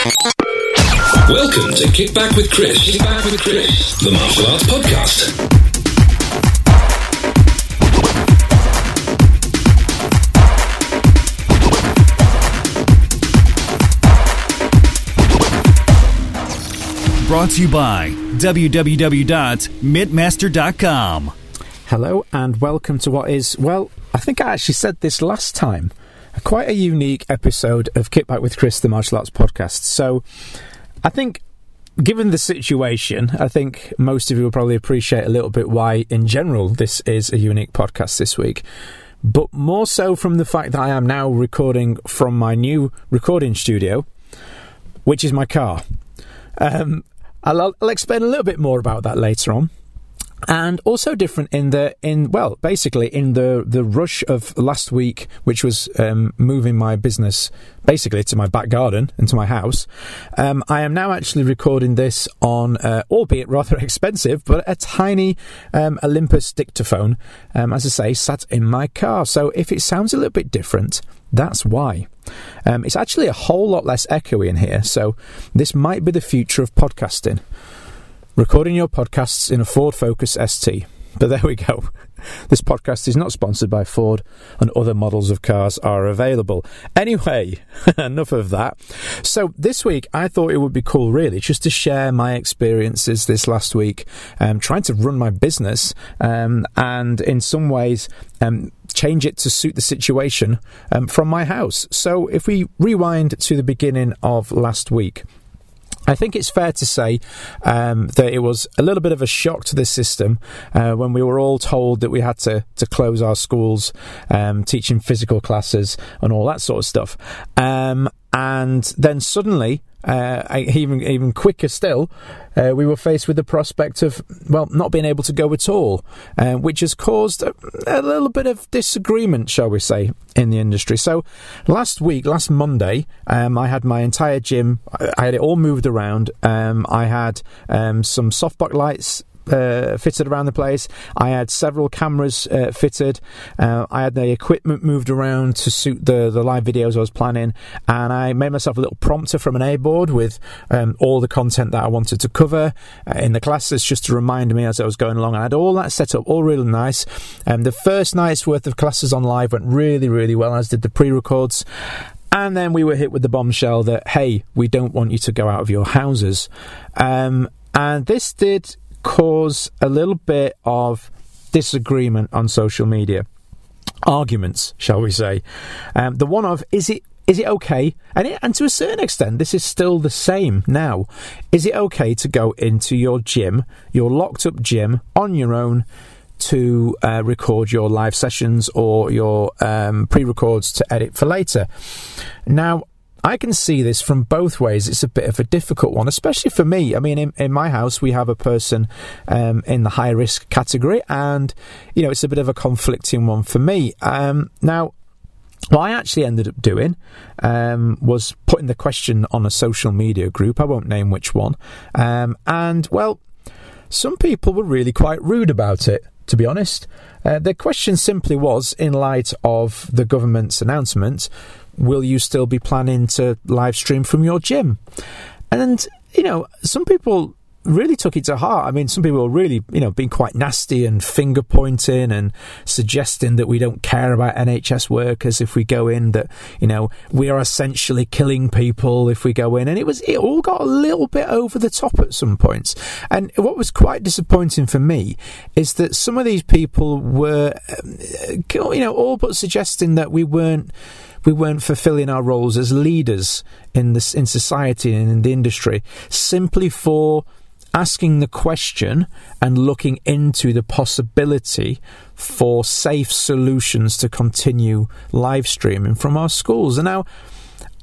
Welcome to Kickback with Chris. Kickback with Chris, the martial arts podcast. Brought to you by www.mitmaster.com. Hello and welcome to what is, well, I think I actually said this last time, quite a unique episode of Kickback with Chris, the martial arts podcast. So I think, given the situation, I think most of you will probably appreciate a little bit why, in general, this is a unique podcast this week. But more so from the fact that I am now recording from my new recording studio, which is my car. Um, I'll, I'll explain a little bit more about that later on and also different in the in well basically in the the rush of last week which was um, moving my business basically to my back garden and to my house um, i am now actually recording this on uh, albeit rather expensive but a tiny um, olympus dictaphone um, as i say sat in my car. So if it sounds a little bit different that's why. Um, it's actually a whole lot less echoey in here so this might be the future of podcasting recording your podcasts in a Ford Focus ST. But there we go. This podcast is not sponsored by Ford, and other models of cars are available. Anyway, enough of that. So, this week I thought it would be cool, really, just to share my experiences this last week, um, trying to run my business, um, and in some ways, um, change it to suit the situation um, from my house. So, if we rewind to the beginning of last week, I think it's fair to say um, that it was a little bit of a shock to the system uh, when we were all told that we had to, to close our schools, um, teaching physical classes and all that sort of stuff. Um, and then suddenly, uh, even even quicker still, uh, we were faced with the prospect of well not being able to go at all, uh, which has caused a, a, little bit of disagreement, shall we say, in the industry. So last week, last Monday, um, I had my entire gym. I had it all moved around. Um, I had um, some softbox lights uh, fitted around the place. I had several cameras uh, fitted. Uh, I had the equipment moved around to suit the, the live videos I was planning. And I made myself a little prompter from an A board with um, all the content that I wanted to cover uh, in the classes just to remind me as I was going along. I had all that set up, all really nice. Um, the first night's worth of classes on live went really, really well, as did the pre records. And then we were hit with the bombshell that, hey, we don't want you to go out of your houses. Um, and this did cause a little bit of disagreement on social media. Arguments, shall we say. Um, the one of, is it is it okay? And, it, and to a certain extent, this is still the same now. Is it okay to go into your gym, your locked up gym, on your own to uh, record your live sessions or your um, pre records to edit for later? Now, I can see this from both ways. It's a bit of a difficult one, especially for me. I mean, in, in my house, we have a person um, in the high risk category, and, you know, it's a bit of a conflicting one for me. Um, now, what I actually ended up doing um, was putting the question on a social media group. I won't name which one. Um, and, well, some people were really quite rude about it, to be honest. Uh, the question simply was in light of the government's announcement will you still be planning to live stream from your gym? And, you know, some people really took it to heart. I mean, some people were really, you know, being quite nasty and finger pointing and suggesting that we don't care about NHS workers if we go in, that, you know, we are essentially killing people if we go in. And it was, it all got a little bit over the top at some points. And what was quite disappointing for me is that some of these people were, um, you know, all but suggesting that we weren't we weren't fulfilling our roles as leaders in this in society and in the industry simply for asking the question and looking into the possibility for safe solutions to continue live streaming from our schools. And now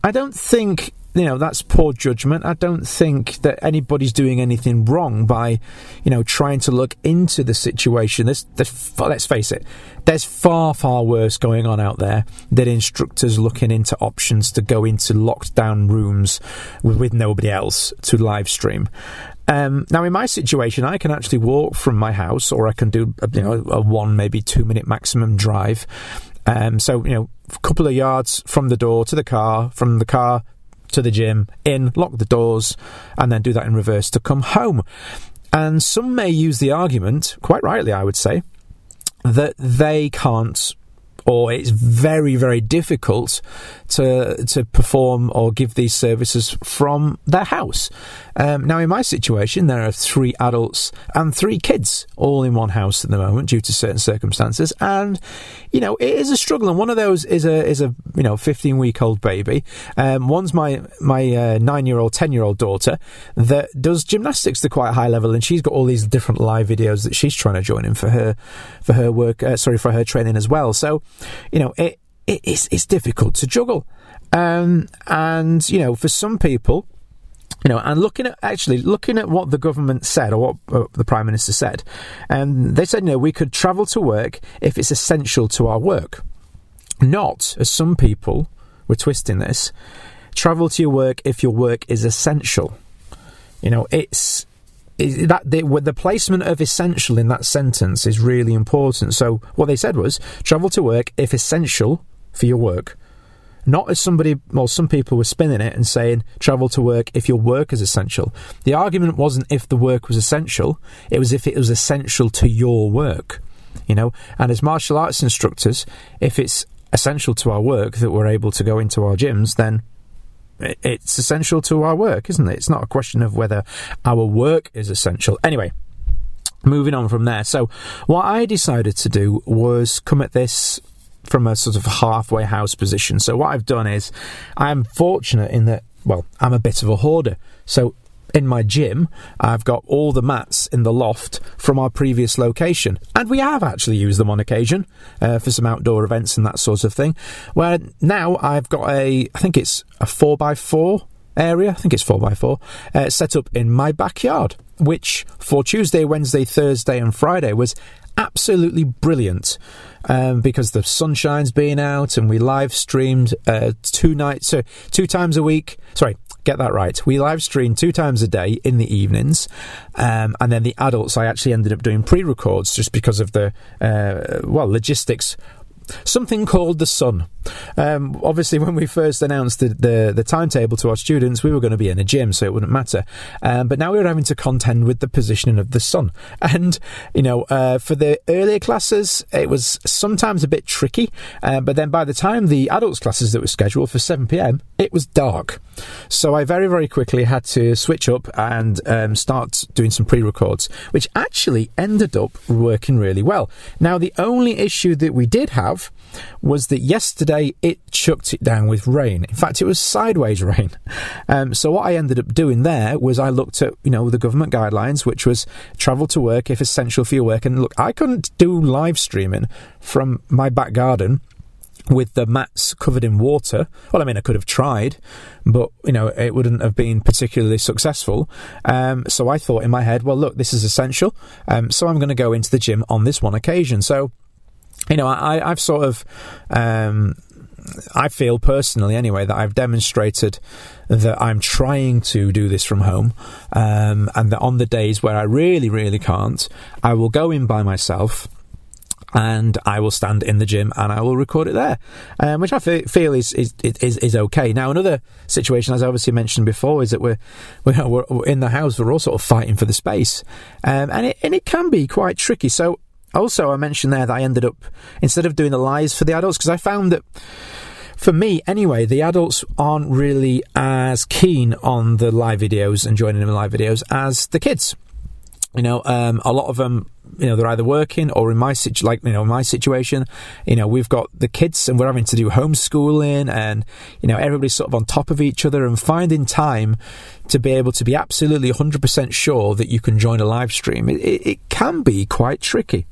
I don't think you know that's poor judgment. I don't think that anybody's doing anything wrong by, you know, trying to look into the situation. There's, there's, let's face it, there's far far worse going on out there than instructors looking into options to go into locked down rooms with, with nobody else to live stream. Um, now, in my situation, I can actually walk from my house, or I can do a, you know a one maybe two minute maximum drive. Um, so you know, a couple of yards from the door to the car, from the car to the gym, in, lock the doors, and then do that in reverse to come home. And some may use the argument, quite rightly, I would say, that they can't or it's very, very difficult to to perform or give these services from their house. Um, now, in my situation, there are three adults and three kids all in one house at the moment due to certain circumstances, and you know it is a struggle. And one of those is a is a you know fifteen week old baby. Um, one's my my uh, nine year old, ten year old daughter that does gymnastics to quite a high level, and she's got all these different live videos that she's trying to join in for her for her work. Uh, sorry, for her training as well. So you know, it, it it's, it's difficult to juggle. Um, and, you know, for some people, you know, and looking at actually looking at what the government said or what uh, the prime minister said, um, they said, you know, we could travel to work if it's essential to our work, not as some people were twisting this, travel to your work if your work is essential. You know, it's that the, the placement of essential in that sentence is really important. So what they said was travel to work if essential for your work. Not as somebody, well, some people were spinning it and saying travel to work if your work is essential. The argument wasn't if the work was essential, it was if it was essential to your work. You know, and as martial arts instructors, if it's essential to our work that we're able to go into our gyms, then it's essential to our work, isn't it? It's not a question of whether our work is essential. Anyway, moving on from there. So, what I decided to do was come at this from a sort of halfway house position. So, what I've done is I'm fortunate in that, well, I'm a bit of a hoarder. So, in my gym, I've got all the mats in the loft from our previous location, and we have actually used them on occasion uh, for some outdoor events and that sort of thing. Where now I've got a, I think it's a four by four area, I think it's four by four, uh, set up in my backyard, which for Tuesday, Wednesday, Thursday, and Friday was absolutely brilliant um, because the sunshine's been out and we live streamed uh, two nights, so two times a week. Sorry, get that right. We live stream two times a day in the evenings, um, and then the adults I actually ended up doing pre-records just because of the uh, well logistics something called the sun. Um, obviously, when we first announced the, the, the, timetable to our students, we were going to be in a gym, so it wouldn't matter. Um, but now we were having to contend with the positioning of the sun. And, you know, uh, for the earlier classes, it was sometimes a bit tricky. Uh, but then by the time the adults classes that were scheduled for 7 pm, it was dark. So I very, very quickly had to switch up and um, start doing some pre records, which actually ended up working really well. Now, the only issue that we did have was that yesterday it chucked it down with rain. In fact, it was sideways rain. Um, so what I ended up doing there was I looked at you know the government guidelines, which was travel to work if essential for your work. And look, I couldn't do live streaming from my back garden with the mats covered in water. Well, I mean, I could have tried, but you know, it wouldn't have been particularly successful. Um, so I thought in my head, well, look, this is essential. Um, so I'm going to go into the gym on this one occasion. So you know, I, I've sort of, um, I feel personally anyway that I've demonstrated that I'm trying to do this from home, um, and that on the days where I really, really can't, I will go in by myself and I will stand in the gym and I will record it there, um, which I feel is, is is is okay. Now, another situation, as I obviously mentioned before, is that we're we're, we're in the house. We're all sort of fighting for the space, um, and it and it can be quite tricky. So also, I mentioned there that I ended up, instead of doing the lives for the adults, because I found that for me anyway, the adults aren't really as keen on the live videos and joining in the live videos as the kids. You know, um, a lot of them, you know, they're either working or in my situ- like you know my situation, you know, we've got the kids and we're having to do homeschooling and you know everybody's sort of on top of each other and finding time to be able to be absolutely 100% sure that you can join a live stream. It, it, it can be quite tricky.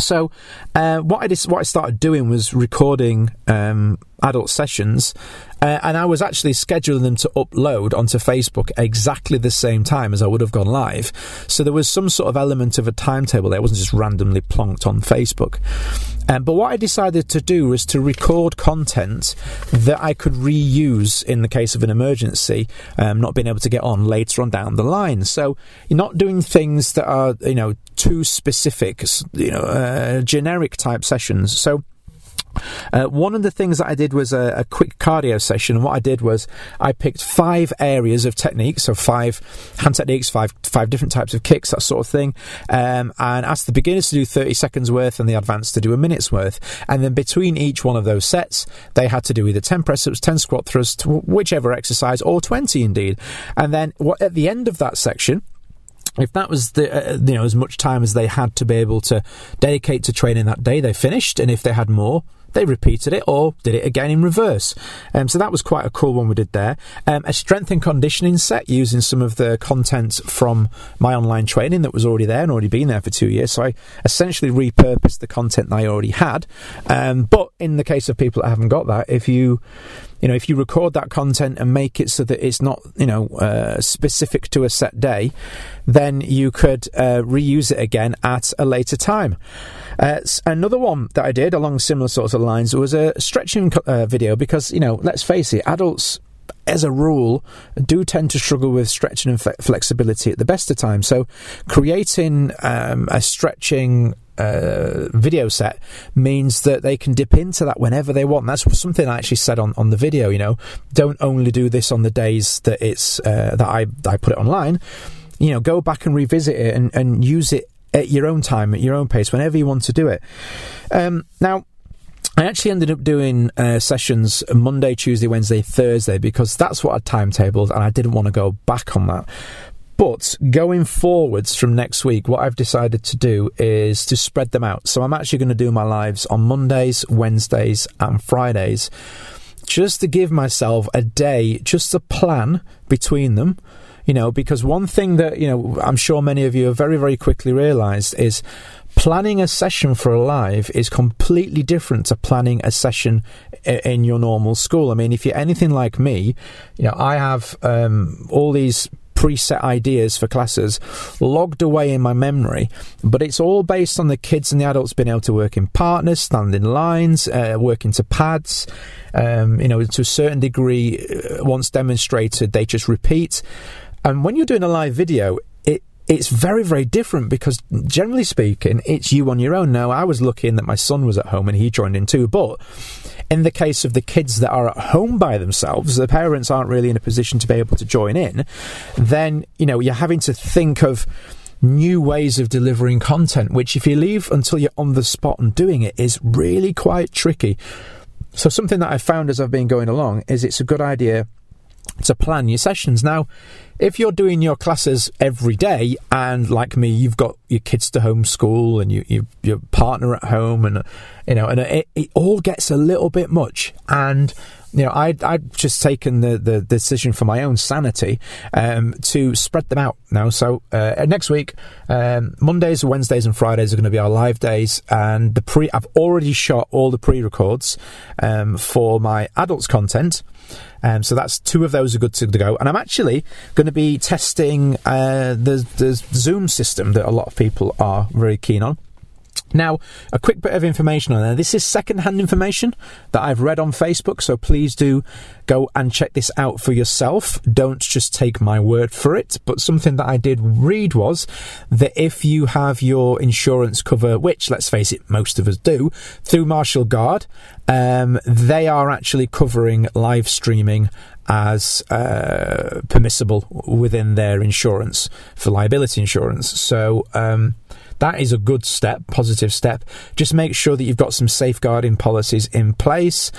So, uh, what I did, what I started doing was recording um, adult sessions, uh, and I was actually scheduling them to upload onto Facebook exactly the same time as I would have gone live. So there was some sort of element of a timetable there; it wasn't just randomly plonked on Facebook. Um, but what I decided to do was to record content that I could reuse in the case of an emergency, um, not being able to get on later on down the line. So you're not doing things that are, you know, too specific, you know, uh, generic type sessions. So Uh, one of the things that I did was a, a, quick cardio session, and what I did was I picked five areas of techniques, so five hand techniques, five five different types of kicks, that sort of thing, um, and asked the beginners to do 30 seconds worth and the advanced to do a minute's worth, and then between each one of those sets, they had to do either 10 press ups, 10 squat thrusts, whichever exercise, or 20 indeed, and then what, at the end of that section if that was the uh, you know as much time as they had to be able to dedicate to training that day, they finished, and if they had more, they repeated it or did it again in reverse. Um, so that was quite a cool one we did there. Um, a strength and conditioning set using some of the content from my online training that was already there and already been there for two years. So I essentially repurposed the content that I already had. Um, but in the case of people that haven't got that, if you you know, if you record that content and make it so that it's not, you know, uh, specific to a set day, then you could uh, reuse it again at a later time. Uh, another one that I did along similar sorts of lines was a stretching uh, video because, you know, let's face it, adults as a rule, do tend to struggle with stretching and flexibility at the best of times. So, creating um, a stretching uh, video set means that they can dip into that whenever they want. That's something I actually said on, on the video. You know, don't only do this on the days that it's uh, that I I put it online. You know, go back and revisit it and, and use it at your own time, at your own pace, whenever you want to do it. Um, now, I actually ended up doing uh, sessions Monday, Tuesday, Wednesday, Thursday because that's what I timetabled and I didn't want to go back on that. But going forwards from next week, what I've decided to do is to spread them out. So I'm actually going to do my lives on Mondays, Wednesdays, and Fridays just to give myself a day, just a plan between them. You know, because one thing that, you know, I'm sure many of you have very, very quickly realized is planning a session for a live is completely different to planning a session in your normal school. I mean, if you're anything like me, you know, I have um, all these preset ideas for classes logged away in my memory, but it's all based on the kids and the adults being able to work in partners, stand in lines, uh, work into pads. Um, you know, to a certain degree, uh, once demonstrated, they just repeat. And when you're doing a live video, it it's very, very different because generally speaking, it's you on your own. Now, I was lucky in that my son was at home and he joined in too, but in the case of the kids that are at home by themselves, the parents aren't really in a position to be able to join in, then, you know, you're having to think of new ways of delivering content, which if you leave until you're on the spot and doing it is really quite tricky. So something that I've found as I've been going along is it's a good idea to plan your sessions. Now, if you're doing your classes every day, and like me, you've got your kids to homeschool and you, you your partner at home, and you know, and it, it all gets a little bit much. And you know, I I'd just taken the, the decision for my own sanity um, to spread them out now. So uh, next week, um, Mondays, Wednesdays, and Fridays are going to be our live days, and the pre I've already shot all the pre-records um, for my adults content. Um, so that's two of those are good to, go. And I'm actually going to be testing uh, the, the Zoom system that a lot of people are very keen on. Now, a quick bit of information on there. This is second-hand information that I've read on Facebook, so please do go and check this out for yourself. Don't just take my word for it. But something that I did read was that if you have your insurance cover, which let's face it, most of us do, through Martial Guard, um, they are actually covering live streaming as uh, permissible within their insurance for liability insurance. So. Um, that is a good step, positive step. Just make sure that you've got some safeguarding policies in place.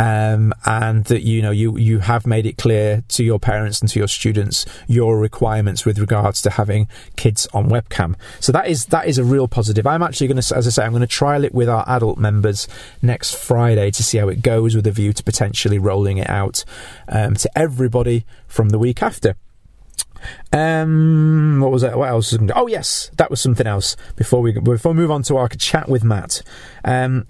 Um, and that you know you you have made it clear to your parents and to your students your requirements with regards to having kids on webcam. So that is that is a real positive. I'm actually going to, as I say, I'm going to trial it with our adult members next Friday to see how it goes, with a view to potentially rolling it out um, to everybody from the week after. Um, what was that? What else? Oh yes, that was something else. Before we before we move on to our chat with Matt, um,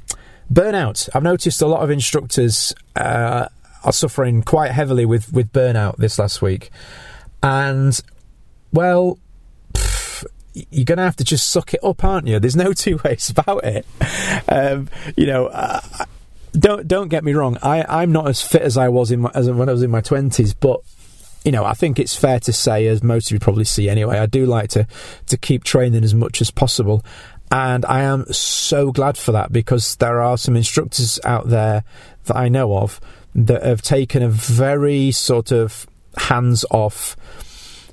burnout. I've noticed a lot of instructors uh, are suffering quite heavily with with burnout this last week, and well. you're going to have to just suck it up, aren't you? There's no two ways about it. Um, you know, uh, don't don't get me wrong. I I'm not as fit as I was in my, as when I was in my twenties, but you know, I think it's fair to say, as most of you probably see anyway, I do like to to keep training as much as possible. And I am so glad for that because there are some instructors out there that I know of that have taken a very sort of hands off,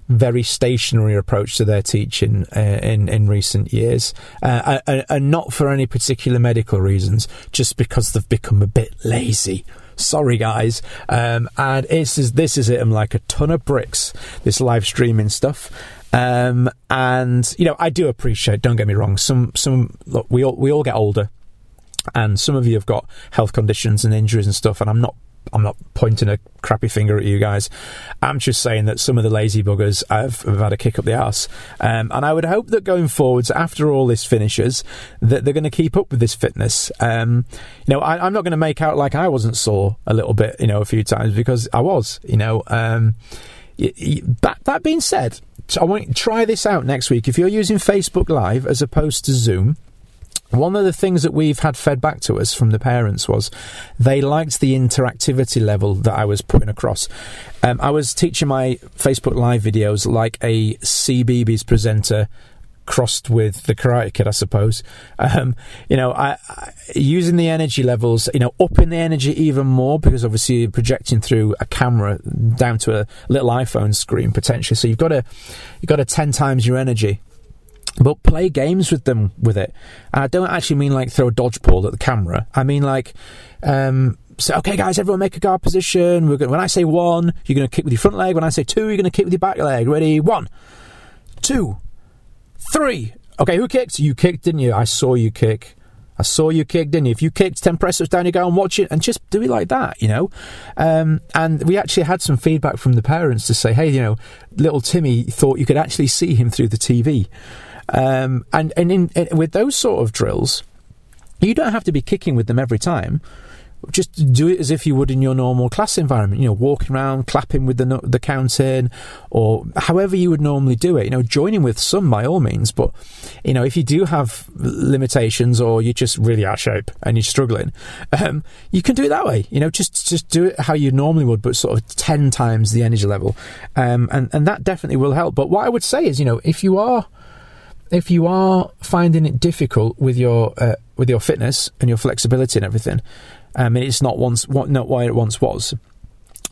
very stationary approach to their teaching uh, in in recent years, uh, and, and not for any particular medical reasons, just because they've become a bit lazy. Sorry, guys. Um, and this is this is it. I'm like a ton of bricks. This live streaming stuff. Um, and you know, I do appreciate. Don't get me wrong. Some some look, we all we all get older, and some of you have got health conditions and injuries and stuff. And I'm not I'm not pointing a crappy finger at you guys. I'm just saying that some of the lazy buggers have, have had a kick up the arse. Um, and I would hope that going forwards, after all this finishes, that they're going to keep up with this fitness. Um, you know, I, am not going to make out like I wasn't sore a little bit, you know, a few times because I was, you know. Um, that, that being said, I want try this out next week. If you're using Facebook Live as opposed to Zoom, one of the things that we've had fed back to us from the parents was they liked the interactivity level that I was putting across. Um, I was teaching my Facebook Live videos like a CBeebies presenter crossed with the Karate Kid, I suppose. Um, you know, I, I, using the energy levels, you know, upping the energy even more because obviously you're projecting through a camera down to a little iPhone screen potentially. So you've got to you've got to ten times your energy but play games with them with it. I don't actually mean like throw a dodgeball at the camera. I mean like, um, say, okay, guys, everyone make a guard position. We're going when I say one, you're going to kick with your front leg. When I say two, you're going to kick with your back leg. Ready? One, two, three. Okay, who kicked? You kicked, didn't you? I saw you kick. I saw you kick, didn't you? If you kicked 10 press ups down, you go and watch it and just do it like that, you know? Um, and we actually had some feedback from the parents to say, hey, you know, little Timmy thought you could actually see him through the TV. Um, and and in, in, with those sort of drills, you don't have to be kicking with them every time. Just do it as if you would in your normal class environment. You know, walking around, clapping with the the count in, or however you would normally do it. You know, joining with some by all means. But you know, if you do have limitations or you're just really out of shape and you're struggling, um, you can do it that way. You know, just just do it how you normally would, but sort of ten times the energy level, um, and and that definitely will help. But what I would say is, you know, if you are if you are finding it difficult with your uh, with your fitness and your flexibility and everything, um, and it's not once what not why it once was,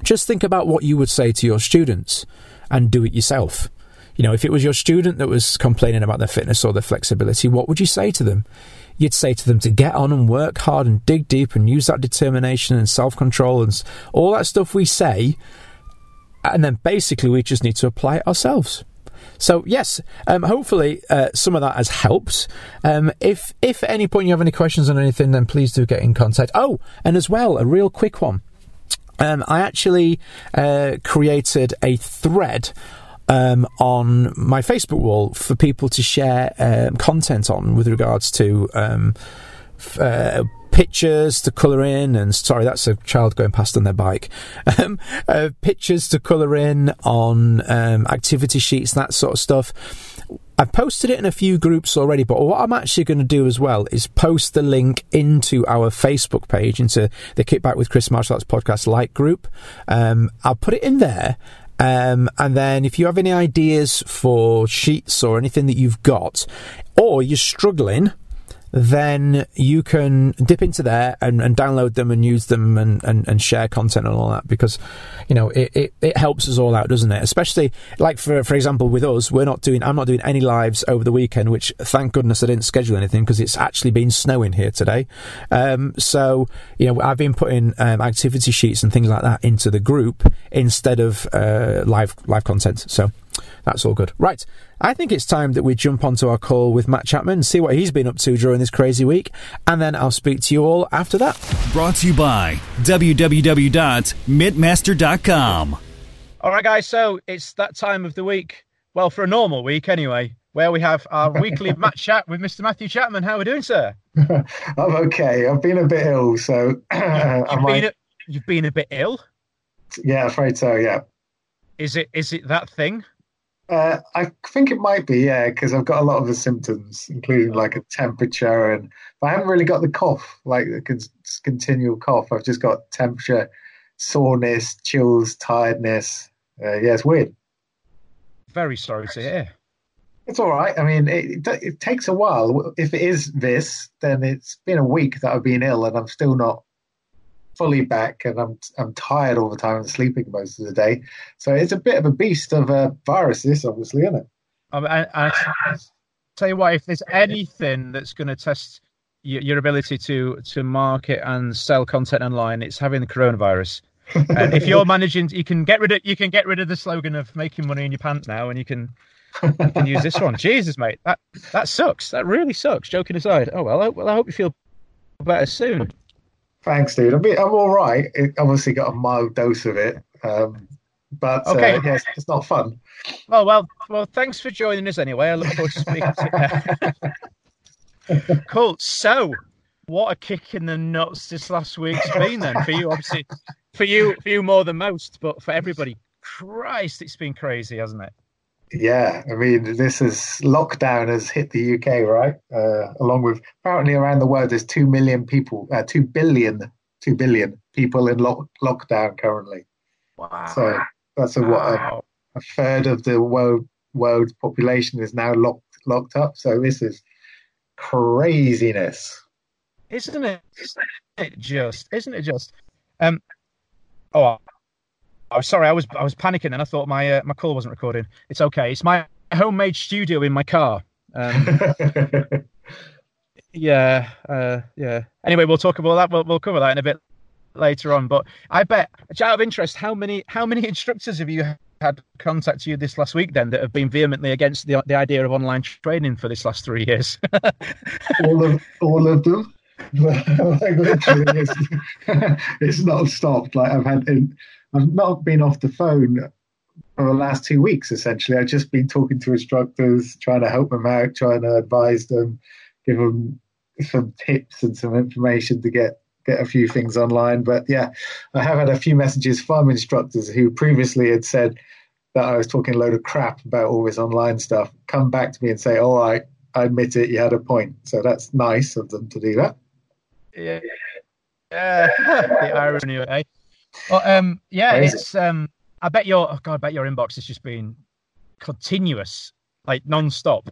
just think about what you would say to your students and do it yourself. You know, if it was your student that was complaining about their fitness or their flexibility, what would you say to them? You'd say to them to get on and work hard and dig deep and use that determination and self control and all that stuff we say. And then basically, we just need to apply it ourselves. So yes, um, hopefully uh, some of that has helped. Um, if if at any point you have any questions on anything, then please do get in contact. Oh, and as well, a real quick one. Um, I actually uh, created a thread um, on my Facebook wall for people to share um, content on with regards to um, f- uh, pictures to colour in, and sorry, that's a child going past on their bike. Um, uh, pictures to colour in on um, activity sheets, that sort of stuff. I've posted it in a few groups already, but what I'm actually going to do as well is post the link into our Facebook page, into the Kickback with Chris Martial Arts Podcast like group. Um, I'll put it in there. Um, and then if you have any ideas for sheets or anything that you've got, or you're struggling, then you can dip into there and, and download them and use them and, and, and, share content and all that because you know it, it, it, helps us all out doesn't it? Especially like for for example with us we're not doing I'm not doing any lives over the weekend which thank goodness I didn't schedule anything because it's actually been snowing here today. Um, so you know I've been putting um, activity sheets and things like that into the group instead of uh, live live content. So that's all good. Right. I think it's time that we jump onto our call with Matt Chapman and see what he's been up to during this crazy week. And then I'll speak to you all after that. Brought to you by www.mitmaster.com. All right, guys. So it's that time of the week. Well, for a normal week anyway, where we have our weekly Matt Chat with Mr. Matthew Chapman. How are we doing, sir? I'm okay. I've been a bit ill, so you've, been a, you've been a bit ill. Yeah, afraid so. Yeah. Is it is it that thing? Uh, I think it might be, yeah, because I've got a lot of the symptoms, including like a temperature, and but I haven't really got the cough, like the con- continual cough. I've just got temperature, soreness, chills, tiredness. Uh, yeah, it's weird. Very sorry to hear. It's all right. I mean, it, it, it takes a while. If it is this, then it's been a week that I've been ill, and I'm still not fully back, and I'm I'm tired all the time and sleeping most of the day. So it's a bit of a beast of a virus, this obviously, isn't it? Um, and I tell you what, if there's anything that's going to test your, your ability to to market and sell content online, it's having the coronavirus. and if you're managing, you can get rid of you can get rid of the slogan of making money in your pants now, and you can you can use this one. Jesus, mate, that that sucks. That really sucks. Joking aside. Oh well, I, well, I hope you feel better soon. Thanks, dude. I mean, I'm all right. It obviously got a mild dose of it, um, but okay. Uh, yeah, it's, it's, not fun. Oh well, well, thanks for joining us anyway. I look forward to speaking to you. cool. So, what a kick in the nuts this last week's been then for you. Obviously, for you, for you more than most, but for everybody, Christ, it's been crazy, hasn't it? Yeah, I mean, this is lockdown has hit the UK, right? Uh, along with apparently around the world, there's two million people, uh, two billion, two billion people in lock, lockdown currently. Wow! So that's a, wow. what a, a, third of the world world's population is now locked locked up. So this is craziness, isn't it? Isn't it just? Isn't it just? Um. Oh, Oh, sorry, I was I was panicking and I thought my uh, my call wasn't recording. It's okay. It's my homemade studio in my car. Um, yeah, uh, yeah. Anyway, we'll talk about that. We'll, we'll cover that in a bit later on. But I bet, out of interest, how many how many instructors have you had contact you this last week then that have been vehemently against the the idea of online training for this last three years? all of all of them. like literally, it's, it's not stopped. Like I've had. In, I've not been off the phone for the last two weeks, essentially. I've just been talking to instructors, trying to help them out, trying to advise them, give them some tips and some information to get get a few things online. But yeah, I have had a few messages from instructors who previously had said that I was talking a load of crap about all this online stuff, come back to me and say, "All right, I admit it, you had a point." So that's nice of them to do that. Yeah, yeah, the irony, eh? Well, um, yeah, Crazy. it's. Um, I bet your. Oh God, I bet your inbox has just been continuous, like non-stop.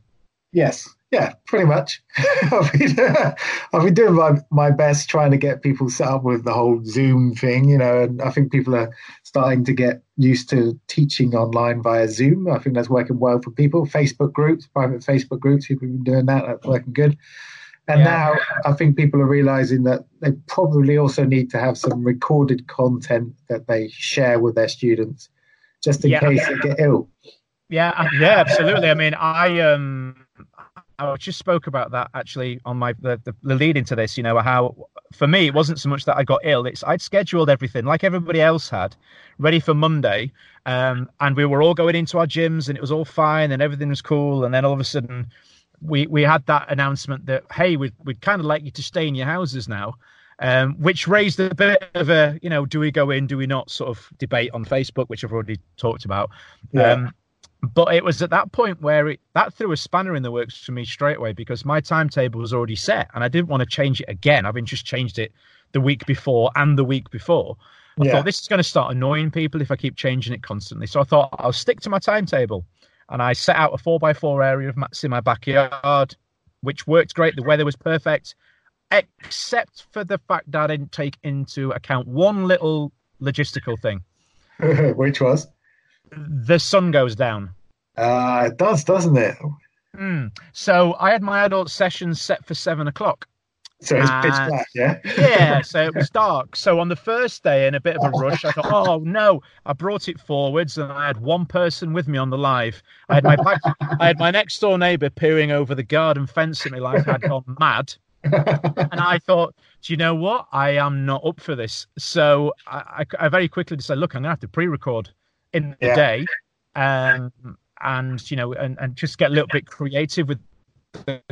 Yes. Yeah, pretty much. I've, been, I've been doing my, my best trying to get people set up with the whole Zoom thing, you know, and I think people are starting to get used to teaching online via Zoom. I think that's working well for people. Facebook groups, private Facebook groups, people have been doing that. That's working good. And yeah. now I think people are realizing that they probably also need to have some recorded content that they share with their students just in yeah. case they get ill. Yeah, uh, yeah, absolutely. I mean, I um I just spoke about that actually on my the, the, the lead into this, you know, how for me it wasn't so much that I got ill, it's I'd scheduled everything like everybody else had, ready for Monday. Um, and we were all going into our gyms and it was all fine and everything was cool, and then all of a sudden we we had that announcement that hey, we'd we'd kind of like you to stay in your houses now, um, which raised a bit of a you know, do we go in, do we not sort of debate on Facebook, which I've already talked about. Yeah. Um, but it was at that point where it that threw a spanner in the works for me straight away because my timetable was already set and I didn't want to change it again. I've been just changed it the week before and the week before. I yeah. thought this is going to start annoying people if I keep changing it constantly. So I thought I'll stick to my timetable and I set out a four by four area of mats in my backyard, which worked great. The weather was perfect, except for the fact that I didn't take into account one little logistical thing. which was? The sun goes down. Uh, it does, doesn't it? Mm. So I had my adult sessions set for seven o'clock. So it's pitch black, yeah? yeah, so it was dark. So on the first day, in a bit of a rush, I thought, oh no, I brought it forwards and I had one person with me on the live. I had my back, I had my next door neighbour peering over the garden fence at me like I'd gone mad. and I thought, do you know what? I am not up for this. So I, I, I very quickly decided, look, I'm going to have to pre record in the yeah. day. Um, and, you know, and, and just get a little bit creative with the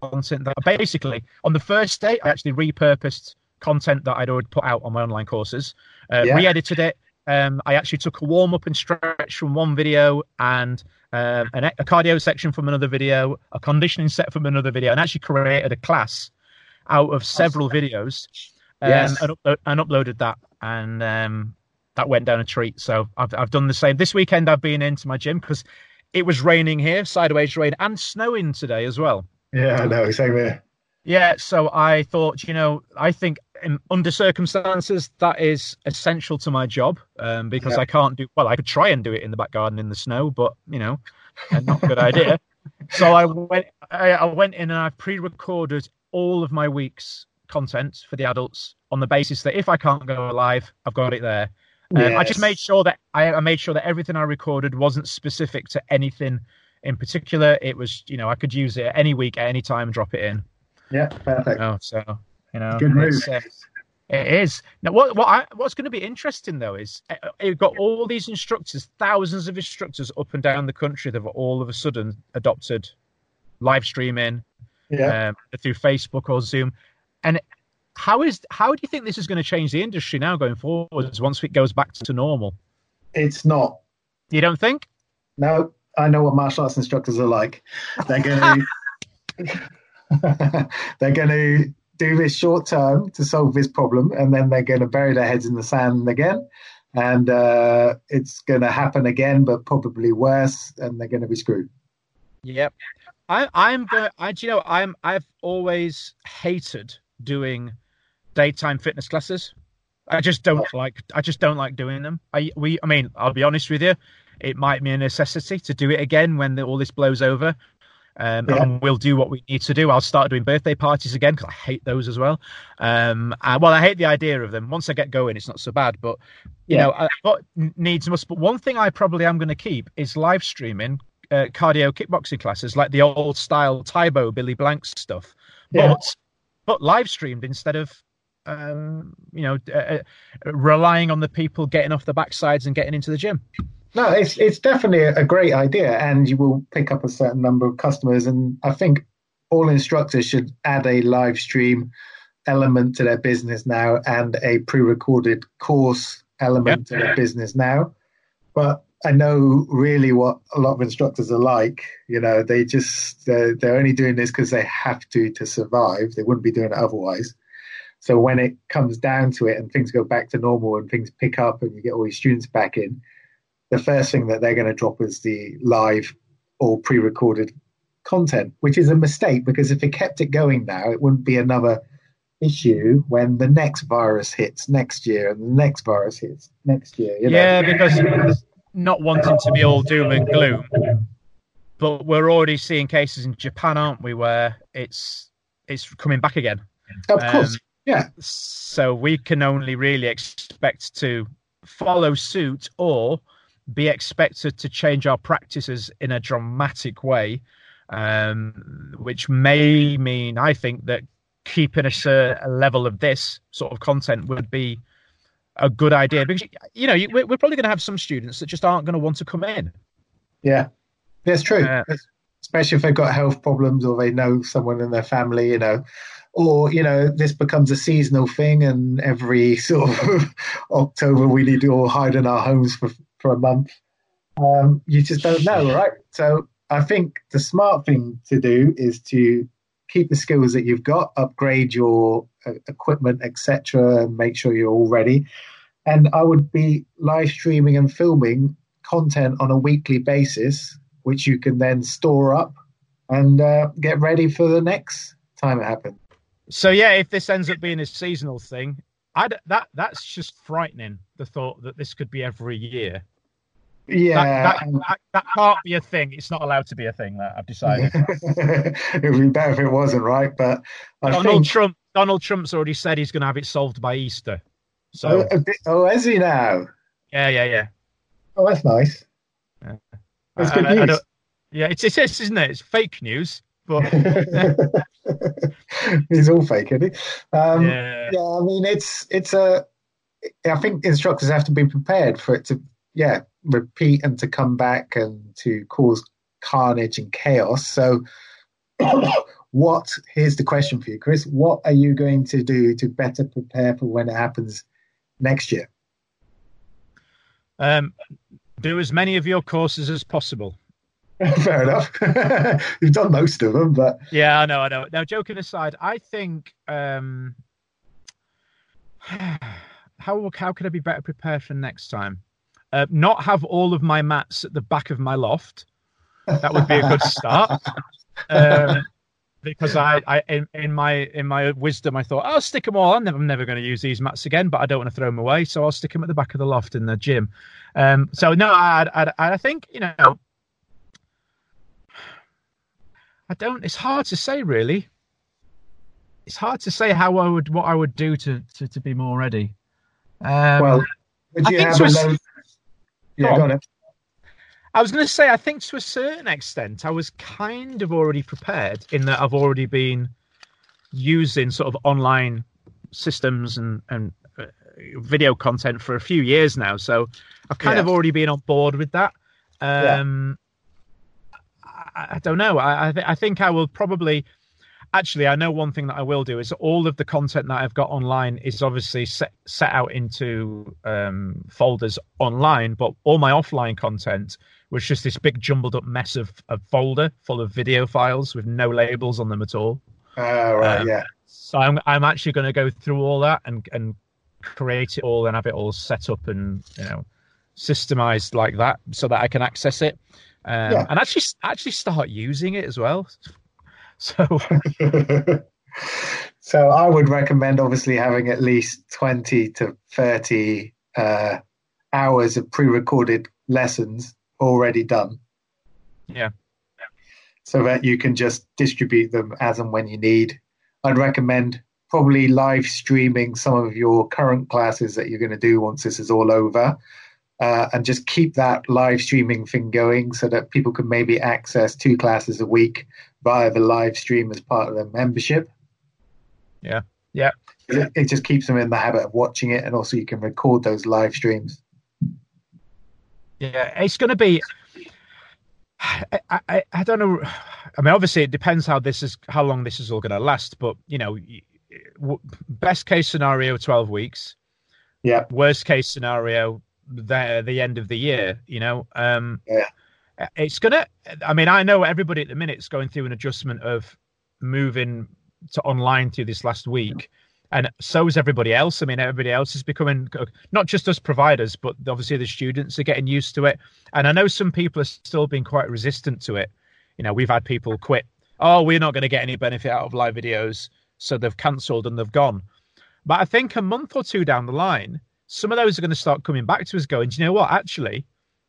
content that basically on the first day I actually repurposed content that I'd already put out on my online courses, uh, yeah. re-edited it. Um, I actually took a warm up and stretch from one video and um, an, a cardio section from another video, a conditioning set from another video, and actually created a class out of several videos um, yes. and, and, uploaded that. And um, that went down a treat. So I've, I've done the same. This weekend I've been into my gym because it was raining here, sideways rain, and snowing today as well. Yeah, I know. Here. Yeah, so I thought, you know, I think in, under circumstances that is essential to my job um, because Yeah. I can't do well. I could try and do it in the back garden in the snow, but you know, not a good idea. So I went, I, I went in and I pre-recorded all of my week's content for the adults on the basis that if I can't go live, I've got it there. Um, I just made sure that I, I made sure that everything I recorded wasn't specific to anything in particular. It was, you know, I could use it any week at any time and drop it in. Yeah, perfect. Oh, so you know, Good move. uh, it is. Now, what what I, what's going to be interesting though is uh, you've got all these instructors, thousands of instructors up and down the country that have all of a sudden adopted live streaming Yeah. um, through Facebook or Zoom, and how is how do you think this is going to change the industry now going forwards once it goes back to normal? It's not. You don't think? No, I know what martial arts instructors are like. They're going to they're going to do this short term to solve this problem, and then they're going to bury their heads in the sand again, and uh, it's going to happen again, but probably worse, and they're going to be screwed. Yep. I, I'm going. I, do you know, I'm. I've always hated doing daytime fitness classes. I just don't like. I just don't like doing them. I we. I mean, I'll be honest with you. It might be a necessity to do it again when the, all this blows over. Um, Yeah. And we'll do what we need to do. I'll start doing birthday parties again because I hate those as well. Um, uh, well, I hate the idea of them. Once I get going, it's not so bad. But you Yeah. know, I, what needs must. But one thing I probably am going to keep is live streaming uh, cardio kickboxing classes, like the old style Tae Bo Billy Blanks stuff, Yeah. but but live streamed instead of um, you know uh, uh, relying on the people getting off the backsides and getting into the gym. No, it's it's definitely a great idea, and you will pick up a certain number of customers. And I think all instructors should add a live stream element to their business now, and a pre-recorded course element to their business now. But I know really what a lot of instructors are like. You know, they just they're, they're only doing this because they have to to survive. They wouldn't be doing it otherwise. So when it comes down to it, and things go back to normal, and things pick up, and you get all your students back in the first thing that they're going to drop is the live or pre-recorded content, which is a mistake because if it kept it going now, it wouldn't be another issue when the next virus hits next year and the next virus hits next year. You know? Yeah, because not wanting to be all doom and gloom, but we're already seeing cases in Japan, aren't we, where it's it's coming back again. of course. Um, yeah, So we can only really expect to follow suit or be expected to change our practices in a dramatic way, um, which may mean, I think, that keeping a certain level of this sort of content would be a good idea because you know you- we're we're probably going to have some students that just aren't going to want to come in. yeah, that's true. Yeah. Especially if they've got health problems or they know someone in their family, you know, or you know, this becomes a seasonal thing, and every sort of October we need to all hide in our homes for for a month. Um, you just don't know, right? So I think the smart thing to do is to keep the skills that you've got, upgrade your uh, equipment, etc., and make sure you're all ready. And I would be live streaming and filming content on a weekly basis, which you can then store up and uh, get ready for the next time it happens. So yeah, if this ends up being a seasonal thing, I that that's just frightening. The thought that this could be every year. Yeah, that, that, that, that can't be a thing. It's not allowed to be a thing. That I've decided. it would be better if it wasn't, right? But I Donald think. Trump. Donald Trump's already said he's going to have it solved by Easter. So Oh, bit- oh, is he now? yeah, yeah, yeah. Oh, that's nice. Yeah. That's I- good I- news. yeah, it's it is, isn't it? It's fake news, but He's all fake, isn't he? Um, yeah, yeah, I mean, it's it's a. I think instructors have to be prepared for it to, yeah, repeat and to come back and to cause carnage and chaos. So, what? Here's the question for you, Chris. What are you going to do to better prepare for when it happens next year? um, do as many of your courses as possible. Fair enough. You've done most of them, but Yeah, I know, I know. Now, joking aside, I think um, how how could I be better prepared for next time? Uh, not have all of my mats at the back of my loft, That would be a good start. Um, because I, I in, in, my in my wisdom, I thought I'll stick them all. I'm never, I'm never going to use these mats again, but I don't want to throw them away, so I'll stick them at the back of the loft in the gym. Um, so no, I, I, I think you know, I don't. It's hard to say, really. It's hard to say how I would what I would do to to, to be more ready. Um, well, would you have a low... Yeah, go on. I was going to say, I think to a certain extent, I was kind of already prepared in that I've already been using sort of online systems and and uh, video content for a few years now, so I've kind yeah. of already been on board with that. Um, yeah. I, I, don't know. I I, th- I think I will probably actually, I know one thing that I will do is all of the content that I've got online is obviously set, set out into um, folders online, but all my offline content was just this big jumbled up mess of a folder full of video files with no labels on them at all. Oh, right, um, yeah. So I'm I'm actually going to go through all that and and create it all and have it all set up and you know systemized like that so that I can access it um, yeah. and actually actually start using it as well. So, so I would recommend obviously having at least twenty to thirty uh, hours of pre-recorded lessons already done. Yeah. So that you can just distribute them as and when you need. I'd recommend probably live streaming some of your current classes that you're going to do once this is all over. Uh, and just keep that live streaming thing going so that people can maybe access two classes a week via the live stream as part of their membership. Yeah, yeah. It, it just keeps them in the habit of watching it, and also you can record those live streams. Yeah, it's going to be. I, I, I don't know. I mean, obviously, it depends how this is, how long this is all going to last. But you know, best case scenario, twelve weeks. Yeah. Worst case scenario, the the end of the year. You know. Um, yeah it's gonna. I mean, I know everybody at the minute is going through an adjustment of moving to online through this last week, and so is everybody else. I mean, everybody else is becoming not just us providers, but obviously the students are getting used to it. And I know some people are still being quite resistant to it. You know, we've had people quit. Oh, we're not going to get any benefit out of live videos, so they've cancelled and they've gone. But I think a month or two down the line, some of those are going to start coming back to us, going, "Do you know what? Actually,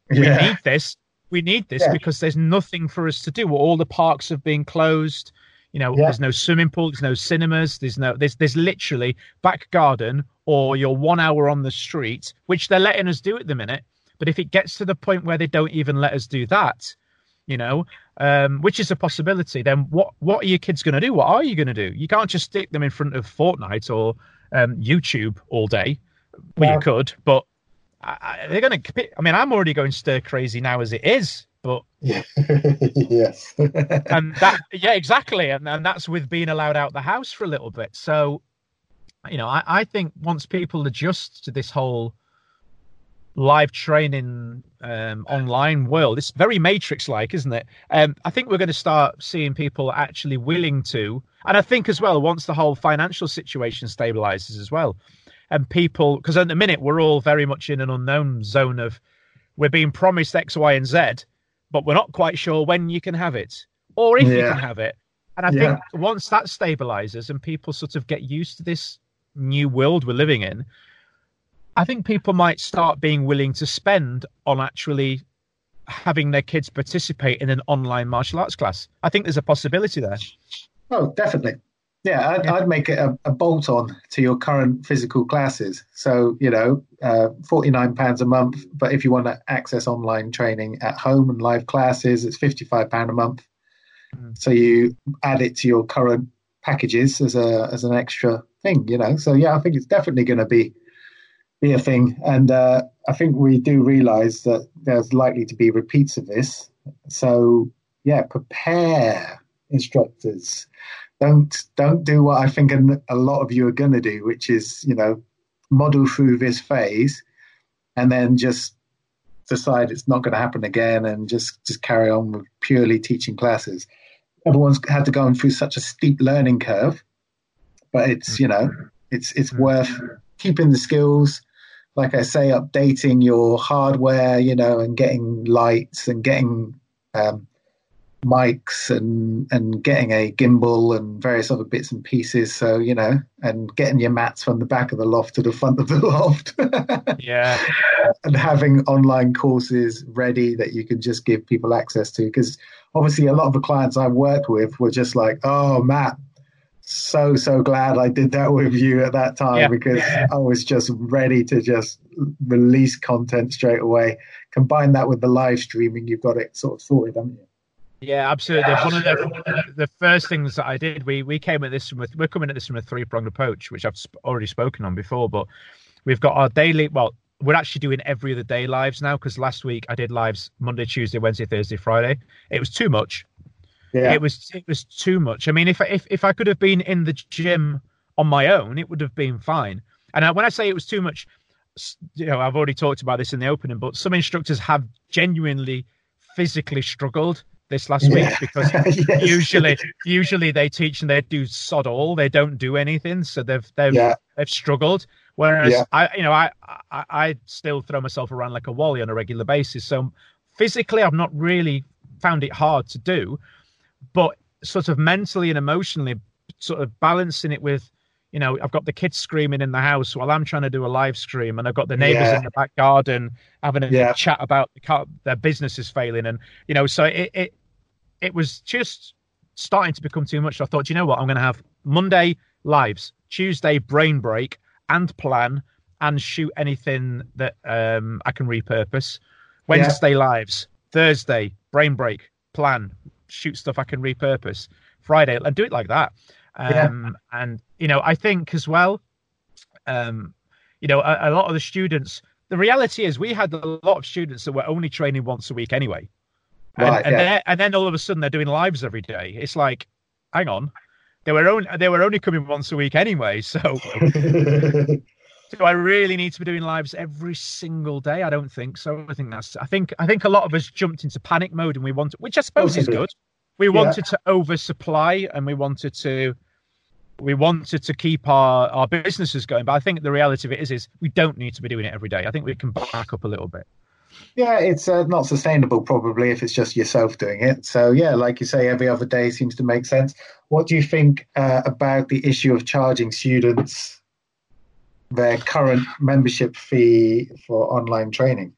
we yeah. need this we need this yeah. because there's nothing for us to do. All the parks have been closed. You know, yeah. there's no swimming pool, there's no cinemas, there's no there's there's literally back garden or you're one hour on the street, which they're letting us do at the minute. But if it gets to the point where they don't even let us do that, you know, um, which is a possibility, then what what are your kids going to do? What are you going to do? You can't just stick them in front of Fortnite or um, YouTube all day. Well, you could, but I, they're going to. I mean, I'm already going stir crazy now as it is, but yes, and that yeah, exactly, and and that's with being allowed out the house for a little bit. So, you know, I, I think once people adjust to this whole live training um, online world, it's very matrix like, isn't it? Um, I think we're going to start seeing people actually willing to, and I think as well once the whole financial situation stabilizes as well and people because at the minute we're all very much in an unknown zone of we're being promised X, Y, and Z, but we're not quite sure when you can have it or if yeah. you can have it. And I yeah. think once that stabilizes and people sort of get used to this new world we're living in, I think people might start being willing to spend on actually having their kids participate in an online martial arts class. I think there's a possibility there. Oh, definitely. Yeah, I'd, yeah. I'd make it a, a, bolt on to your current physical classes. So, you know, uh, £49 a month. But if you want to access online training at home and live classes, it's £55 a month. Mm. So you add it to your current packages as a as an extra thing, you know. So yeah, I think it's definitely going to be be a thing, and uh, I think we do realise that there's likely to be repeats of this. So yeah, prepare instructors don't don't do what I think a lot of you are going to do, which is you know model through this phase and then just decide it's not going to happen again and just just carry on with purely teaching classes. Everyone's had to go through such a steep learning curve, but it's you know it's it's worth keeping the skills. Like I say, updating your hardware, you know, and getting lights and getting um, mics and and getting a gimbal and various other bits and pieces. So you know, and getting your mats from the back of the loft to the front of the loft. yeah, and having online courses ready that you can just give people access to. Because obviously, a lot of the clients I've worked with were just like, "Oh, Matt." So so glad I did that with you at that time Yeah. because I was just ready to just release content straight away. Combine that with the live streaming, you've got it sort of sorted, haven't you? Yeah, absolutely. One of the, the first things that I did, we we came at this from a, we're coming at this from a three pronged approach, which I've sp- already spoken on before. But we've got our daily. Well, we're actually doing every other day lives now because last week I did lives Monday, Tuesday, Wednesday, Thursday, Friday. It was too much. Yeah. It was it was too much. I mean, if if if I could have been in the gym on my own, it would have been fine. And I, when I say it was too much, you know, I've already talked about this in the opening, but some instructors have genuinely physically struggled this last week because Yes. usually usually they teach and they do sod all they don't do anything so they've they've Yeah. they've struggled whereas Yeah. i you know I, I i still throw myself around like a wally on a regular basis so physically i've not really found it hard to do but sort of mentally and emotionally sort of balancing it with you know i've got the kids screaming in the house while i'm trying to do a live stream and i've got the neighbors Yeah. in the back garden having a Yeah. chat about the car, their business is failing and you know so it, it it was just starting to become too much. So I thought, you know what, I'm going to have Monday lives, Tuesday brain break and plan and shoot anything that um, I can repurpose. Wednesday lives, Thursday brain break, plan, shoot stuff I can repurpose. Friday and do it like that. Yeah. Um, And you know, I think as well, um, you know, a, a lot of the students. The reality is, we had a lot of students that were only training once a week anyway. And, Right, and, yeah. then, and then all of a sudden they're doing lives every day. It's like, hang on, they were only they were only coming once a week anyway. So do I really need to be doing lives every single day? I don't think so. I think that's I think I think a lot of us jumped into panic mode and we wanted, which I suppose is good. We wanted to oversupply and we wanted to we wanted to keep our our businesses going. But I think the reality of it is is we don't need to be doing it every day. I think we can back up a little bit. Yeah, it's uh, not sustainable probably if it's just yourself doing it. So yeah, like you say, every other day seems to make sense. What do you think uh, about the issue of charging students their current membership fee for online training?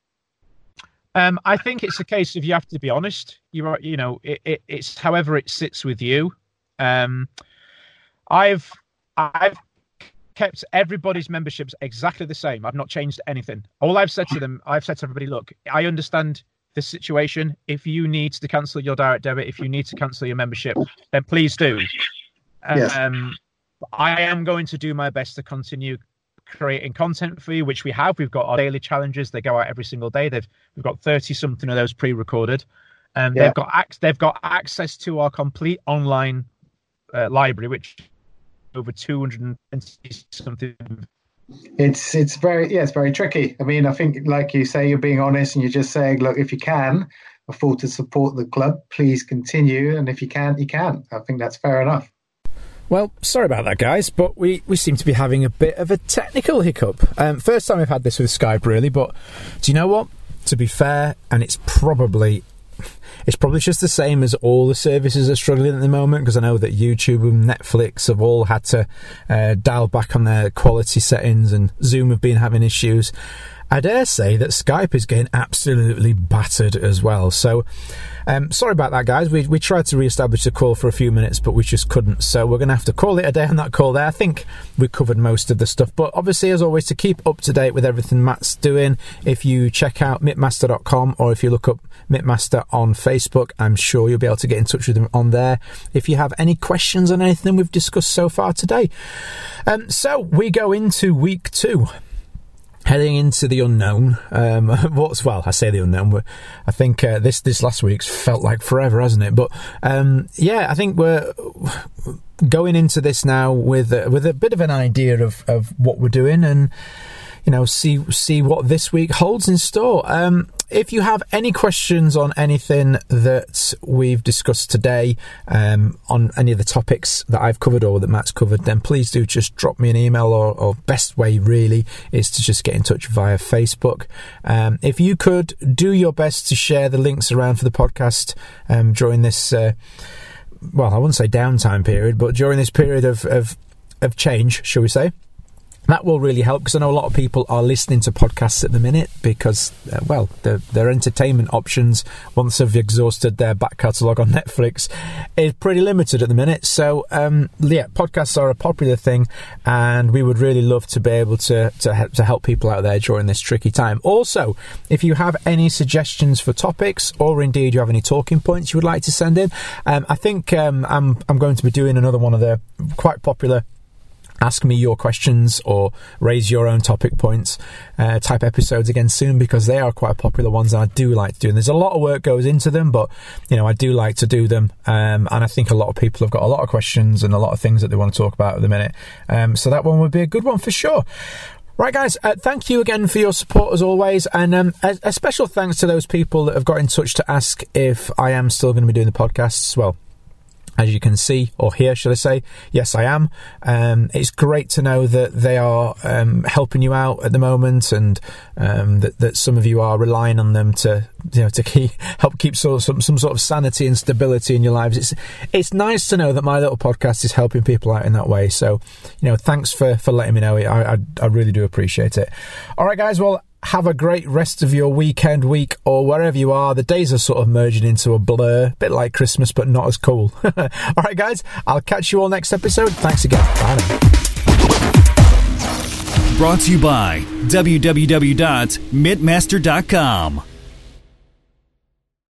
Um, I think it's a case of you have to be honest. You are, you know, it, it, it's however it sits with you. Um, I've I've kept everybody's memberships exactly the same. I've not changed anything. All I've said to them, I've said to everybody, look, I understand this situation. If you need to cancel your direct debit, if you need to cancel your membership, then please do. Yes. Um, I am going to do my best to continue creating content for you, which we have. We've got our daily challenges; they go out every single day. They've we've got thirty something of those pre-recorded, and Yeah. they've got ac- they've got access to our complete online uh, library, which over 220 something. It's it's very yeah, it's very tricky. I mean, I think like you say, you're being honest and you're just saying, look, if you can afford to support the club, please continue, and if you can't, you can. I think that's fair enough. Well, sorry about that, guys, but we, we seem to be having a bit of a technical hiccup. Um, first time we've had this with Skype, really, but do you know what? To be fair, and it's probably it's probably just the same as all the services are struggling at the moment because I know that YouTube and Netflix have all had to uh, dial back on their quality settings, and Zoom have been having issues. I dare say that Skype is getting absolutely battered as well. So, um, sorry about that, guys. We, we tried to re-establish the call for a few minutes, but we just couldn't. So we're going to have to call it a day on that call there. I think we covered most of the stuff. But obviously, as always, to keep up to date with everything Matt's doing, if you check out mitmaster.com or if you look up Mitmaster on Facebook, I'm sure you'll be able to get in touch with him on there. If you have any questions on anything we've discussed so far today. Um, so we go into week two heading into the unknown. Um, what's well, I say the unknown. But I think uh, this this last week's felt like forever, hasn't it? But um, yeah, I think we're going into this now with uh, with a bit of an idea of, of what we're doing and you know see see what this week holds in store. Um, if you have any questions on anything that we've discussed today, um, on any of the topics that I've covered or that Matt's covered, then please do just drop me an email. Or, or best way really is to just get in touch via Facebook. Um, if you could do your best to share the links around for the podcast um, during this. Uh, well, I wouldn't say downtime period, but during this period of, of, of change, shall we say, that will really help because I know a lot of people are listening to podcasts at the minute because, uh, well, their, entertainment options, once they've exhausted their back catalogue on Netflix, is pretty limited at the minute. So, um, yeah, podcasts are a popular thing, and we would really love to be able to, to, help, to help people out there during this tricky time. Also, if you have any suggestions for topics, or indeed you have any talking points you would like to send in, um, I think um, I'm, I'm going to be doing another one of the quite popular ask me your questions or raise your own topic points uh, type episodes again soon because they are quite popular ones and I do like to do them. There's a lot of work goes into them, but you know I do like to do them, um, and I think a lot of people have got a lot of questions and a lot of things that they want to talk about at the minute. Um, so that one would be a good one for sure. Right, guys, uh, thank you again for your support as always. And um, a, a, special thanks to those people that have got in touch to ask if I am still going to be doing the podcasts. Well, as you can see or hear, should I say? Yes, I am. Um, it's great to know that they are um, helping you out at the moment, and um, that, that some of you are relying on them to you know to keep, help keep sort of some, some sort of sanity and stability in your lives. It's it's nice to know that my little podcast is helping people out in that way. So, you know, thanks for for letting me know. I I, I really do appreciate it. All right, guys. Well, have a great rest of your weekend, week, or wherever you are. The days are sort of merging into a blur, a bit like Christmas, but not as cool. all right, guys, I'll catch you all next episode. Thanks again. Bye now. Brought to you by www.mitmaster.com.